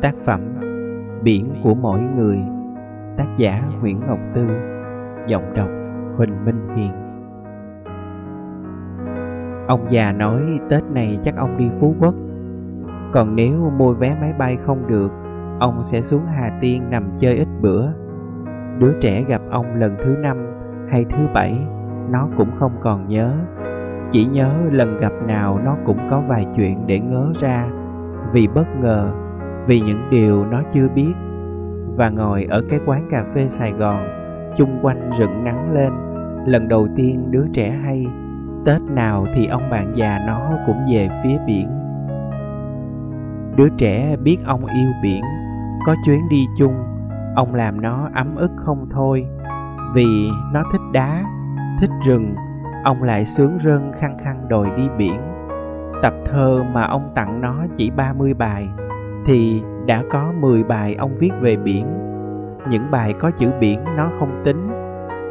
Tác phẩm Biển của mỗi người, Tác giả Nguyễn Ngọc Tư, Giọng đọc Huỳnh Minh Hiền. Ông già nói, Tết này chắc ông đi Phú Quốc. Còn nếu mua vé máy bay không được, Ông sẽ xuống Hà Tiên nằm chơi ít bữa. Đứa trẻ gặp ông lần thứ năm hay thứ bảy, Nó cũng không còn nhớ. Chỉ nhớ lần gặp nào nó cũng có vài chuyện để ngớ ra, Vì bất ngờ vì những điều nó chưa biết. Và ngồi ở cái quán cà phê Sài Gòn, chung quanh rực nắng lên, lần đầu tiên đứa trẻ hay. Tết nào thì ông bạn già nó cũng về phía biển. Đứa trẻ biết ông yêu biển, có chuyến đi chung, ông làm nó ấm ức không thôi. Vì nó thích đá, thích rừng, ông lại sướng rơn khăng khăng đòi đi biển. Tập thơ mà ông tặng nó chỉ 30 bài thì đã có 10 bài ông viết về biển. Những bài có chữ biển nó không tính.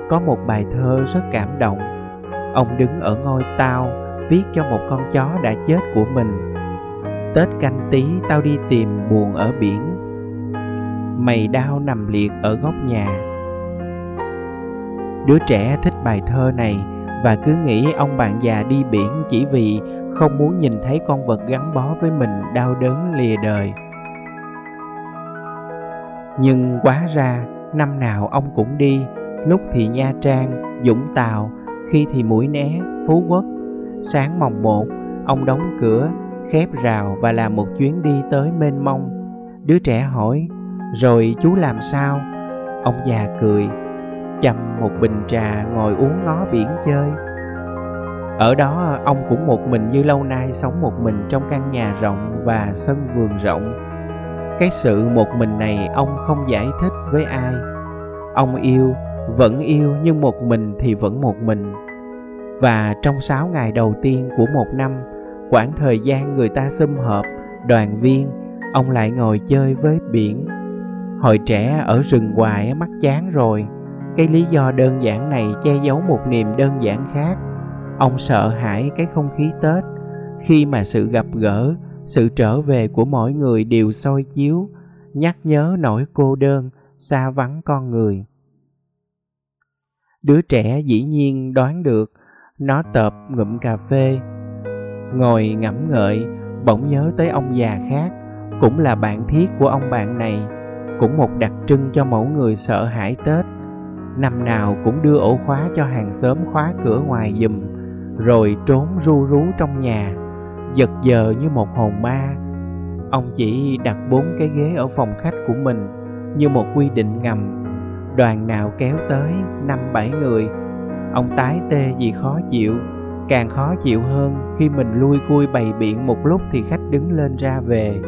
Có một bài thơ rất cảm động. Ông đứng ở ngôi tao, viết cho một con chó đã chết của mình. Tết canh tí tao đi tìm buồn ở biển. Mày đau nằm liệt ở góc nhà. Đứa trẻ thích bài thơ này và cứ nghĩ ông bạn già đi biển chỉ vì không muốn nhìn thấy con vật gắn bó với mình đau đớn lìa đời nhưng quá ra, năm nào ông cũng đi. Lúc thì nha trang dũng tàu, khi thì mũi né, phú quốc. Sáng mồng một, ông đóng cửa, khép rào và làm một chuyến đi tới mênh mông. Đứa trẻ hỏi, rồi chú làm sao? Ông già cười, chầm một bình trà ngồi uống ngó biển chơi. Ở đó, ông cũng một mình như lâu nay sống một mình trong căn nhà rộng và sân vườn rộng cái sự một mình này ông không giải thích với ai. Ông yêu, vẫn yêu nhưng một mình thì vẫn một mình. Và trong sáu ngày đầu tiên của một năm quãng thời gian người ta xâm hợp đoàn viên, ông lại ngồi chơi với biển. Hồi trẻ ở rừng hoài mắc chán rồi. Cái lý do đơn giản này che giấu một niềm đơn giản khác. Ông sợ hãi cái không khí tết. Khi mà sự gặp gỡ sự trở về của mỗi người đều soi chiếu, nhắc nhớ nỗi cô đơn, xa vắng con người. Đứa trẻ dĩ nhiên đoán được, nó tợp ngụm cà phê, ngồi ngẫm ngợi, bỗng nhớ tới ông già khác, cũng là bạn thiết của ông bạn này, cũng một đặc trưng cho mẫu người sợ hãi tết. Năm nào cũng đưa ổ khóa cho hàng xóm khóa cửa ngoài giùm, rồi trốn ru rú trong nhà giật giờ như một hồn ma. Ông chỉ đặt bốn cái ghế ở phòng khách của mình như một quy định ngầm. Đoàn nào kéo tới năm bảy người. Ông tái tê vì khó chịu, càng khó chịu hơn khi mình lui cui bày biện một lúc thì khách đứng lên ra về,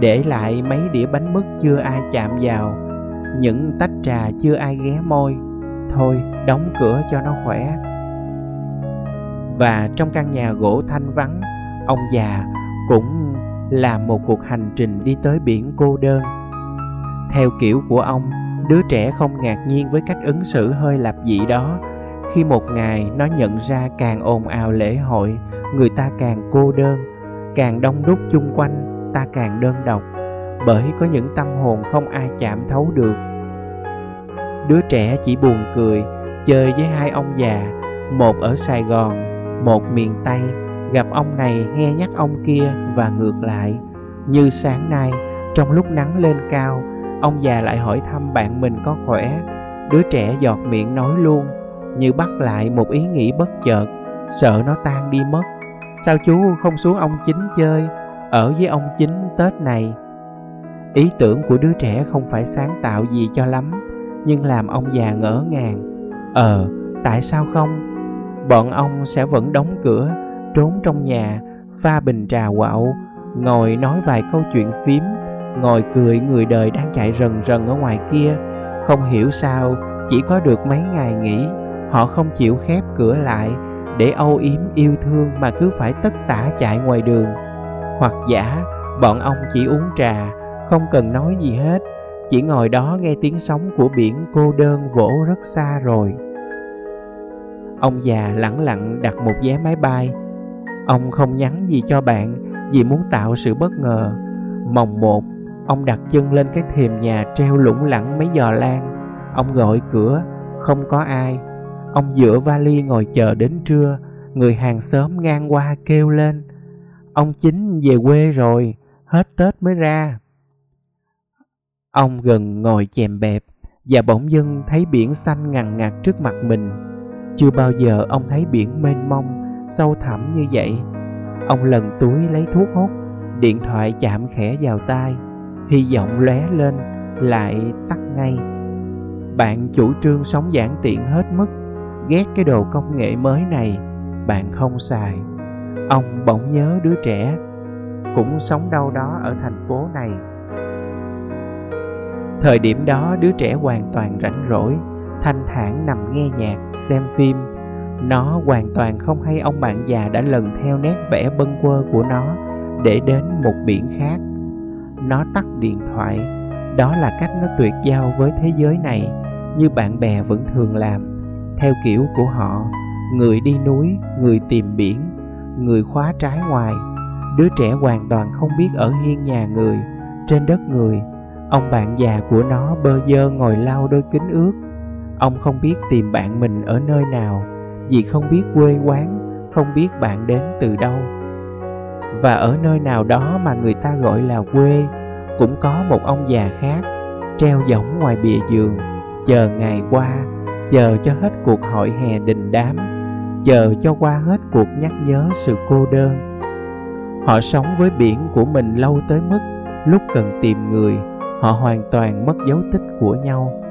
để lại mấy đĩa bánh mứt chưa ai chạm vào. Những tách trà chưa ai ghé môi. Thôi, đóng cửa cho nó khỏe. Và trong căn nhà gỗ thanh vắng ông già cũng làm một cuộc hành trình đi tới biển cô đơn. Theo kiểu của ông, đứa trẻ không ngạc nhiên với cách ứng xử hơi lạp dị đó. Khi một ngày nó nhận ra càng ồn ào lễ hội, người ta càng cô đơn, càng đông đúc chung quanh, ta càng đơn độc, bởi có những tâm hồn không ai chạm thấu được. Đứa trẻ chỉ buồn cười, chơi với hai ông già, một ở sài gòn, một miền tây gặp ông này nghe nhắc ông kia và ngược lại. Như sáng nay, trong lúc nắng lên cao, ông già lại hỏi thăm bạn mình có khỏe. Đứa trẻ giọt miệng nói luôn, như bắt lại một ý nghĩ bất chợt, sợ nó tan đi mất. Sao chú không xuống ông chính chơi, ở với ông chính tết này? Ý tưởng của đứa trẻ không phải sáng tạo gì cho lắm, nhưng làm ông già ngỡ ngàng. Ờ tại sao không? Bọn ông sẽ vẫn đóng cửa trốn trong nhà, pha bình trà quạo, ngồi nói vài câu chuyện phím, ngồi cười người đời đang chạy rần rần ở ngoài kia. Không hiểu sao, chỉ có được mấy ngày nghỉ, họ không chịu khép cửa lại để âu yếm yêu thương mà cứ phải tất tả chạy ngoài đường. Hoặc giả, bọn ông chỉ uống trà, không cần nói gì hết, chỉ ngồi đó nghe tiếng sóng của biển cô đơn vỗ rất xa rồi. Ông già lẳng lặng đặt một vé máy bay Ông không nhắn gì cho bạn vì muốn tạo sự bất ngờ. Mồng một, Ông đặt chân lên cái thềm nhà treo lủng lẳng mấy giò lan. Ông gọi cửa, không có ai. Ông dựa vali ngồi chờ đến trưa, người hàng xóm ngang qua kêu lên. Ông chính về quê rồi, hết Tết mới ra. Ông gần ngồi chèm bẹp và bỗng dưng thấy biển xanh ngằn ngặt trước mặt mình. Chưa bao giờ ông thấy biển mênh mông, sâu thẳm như vậy. Ông lần túi lấy thuốc hút, điện thoại chạm khẽ vào tai, hy vọng lóe lên, lại tắt ngay. Bạn chủ trương sống giản tiện hết mức, ghét cái đồ công nghệ mới này, bạn không xài. Ông bỗng nhớ đứa trẻ, cũng sống đâu đó ở thành phố này. Thời điểm đó đứa trẻ hoàn toàn rảnh rỗi, thanh thản nằm nghe nhạc, xem phim. Nó hoàn toàn không hay ông bạn già đã lần theo nét vẽ bâng quơ của nó để đến một biển khác. Nó tắt điện thoại, đó là cách nó tuyệt giao với thế giới này như bạn bè vẫn thường làm, theo kiểu của họ, người đi núi, người tìm biển, người khóa trái ngoài. Đứa trẻ hoàn toàn không biết ở hiên nhà người, trên đất người Ông bạn già của nó bơ dơ ngồi lau đôi kính ướt. Ông không biết tìm bạn mình ở nơi nào, vì không biết quê quán, không biết bạn đến từ đâu. Và ở nơi nào đó mà người ta gọi là quê, cũng có một ông già khác, treo giỏng ngoài bìa giường, chờ ngày qua, chờ cho hết cuộc hội hè đình đám, chờ cho qua hết cuộc nhắc nhớ sự cô đơn. Họ sống với biển của mình lâu tới mức lúc cần tìm người họ hoàn toàn mất dấu tích của nhau